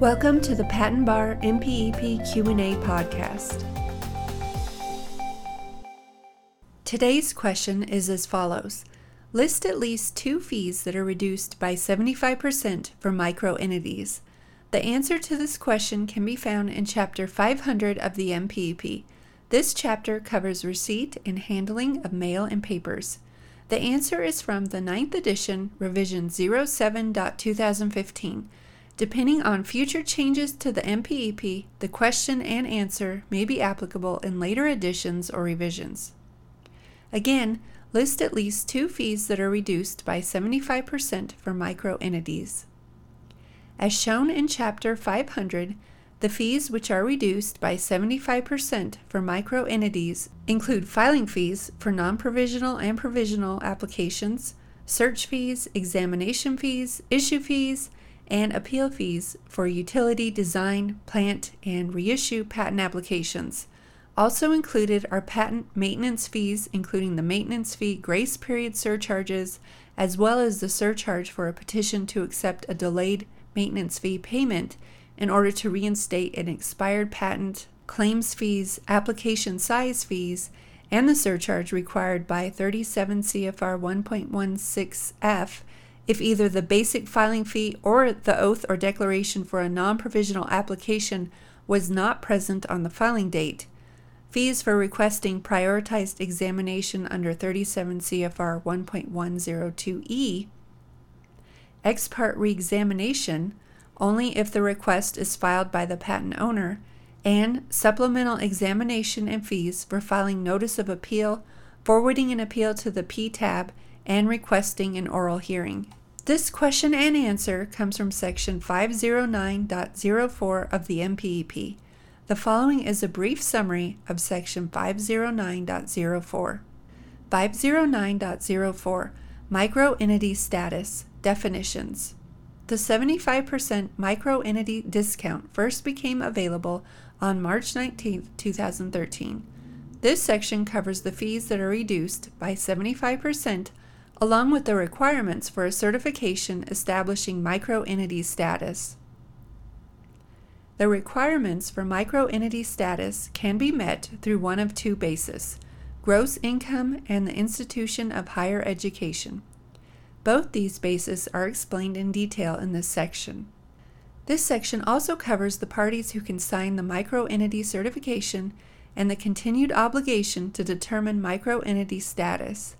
Welcome to the Patent Bar MPEP Q&A podcast. Today's question is as follows. List at least two fees that are reduced by 75% for micro entities. The answer to this question can be found in Chapter 500 of the MPEP. This chapter covers receipt and handling of mail and papers. The answer is from the 9th edition, revision 07.2015. Depending on future changes to the MPEP, the question and answer may be applicable in later editions or revisions. Again, list at least two fees that are reduced by 75% for micro entities. As shown in Chapter 500, the fees which are reduced by 75% for micro entities include filing fees for non provisional and provisional applications, search fees, examination fees, issue fees, and appeal fees for utility, design, plant, and reissue patent applications. Also included are patent maintenance fees, including the maintenance fee, grace period surcharges, as well as the surcharge for a petition to accept a delayed maintenance fee payment in order to reinstate an expired patent, claims fees, application size fees, and the surcharge required by 37 CFR 1.16F if either the basic filing fee or the oath or declaration for a non provisional application was not present on the filing date, fees for requesting prioritized examination under 37 CFR 1.102E, ex parte reexamination only if the request is filed by the patent owner, and supplemental examination and fees for filing notice of appeal, forwarding an appeal to the PTAB, and requesting an oral hearing. This question and answer comes from section 509.04 of the MPEP. The following is a brief summary of section 509.04. 509.04 Microentity Status Definitions The 75% microentity discount first became available on March 19, 2013. This section covers the fees that are reduced by 75% along with the requirements for a certification establishing microentity status. The requirements for microentity status can be met through one of two bases gross income and the institution of higher education. Both these bases are explained in detail in this section. This section also covers the parties who can sign the microentity certification and the continued obligation to determine microentity status.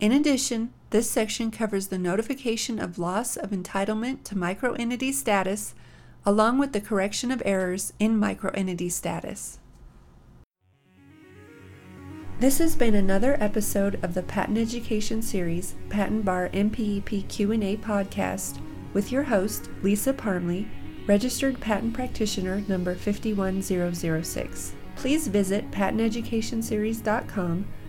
In addition, this section covers the notification of loss of entitlement to microentity status, along with the correction of errors in microentity status. This has been another episode of the Patent Education Series Patent Bar MPEP Q&A podcast with your host Lisa Parmley, registered patent practitioner number 51006. Please visit patenteducationseries.com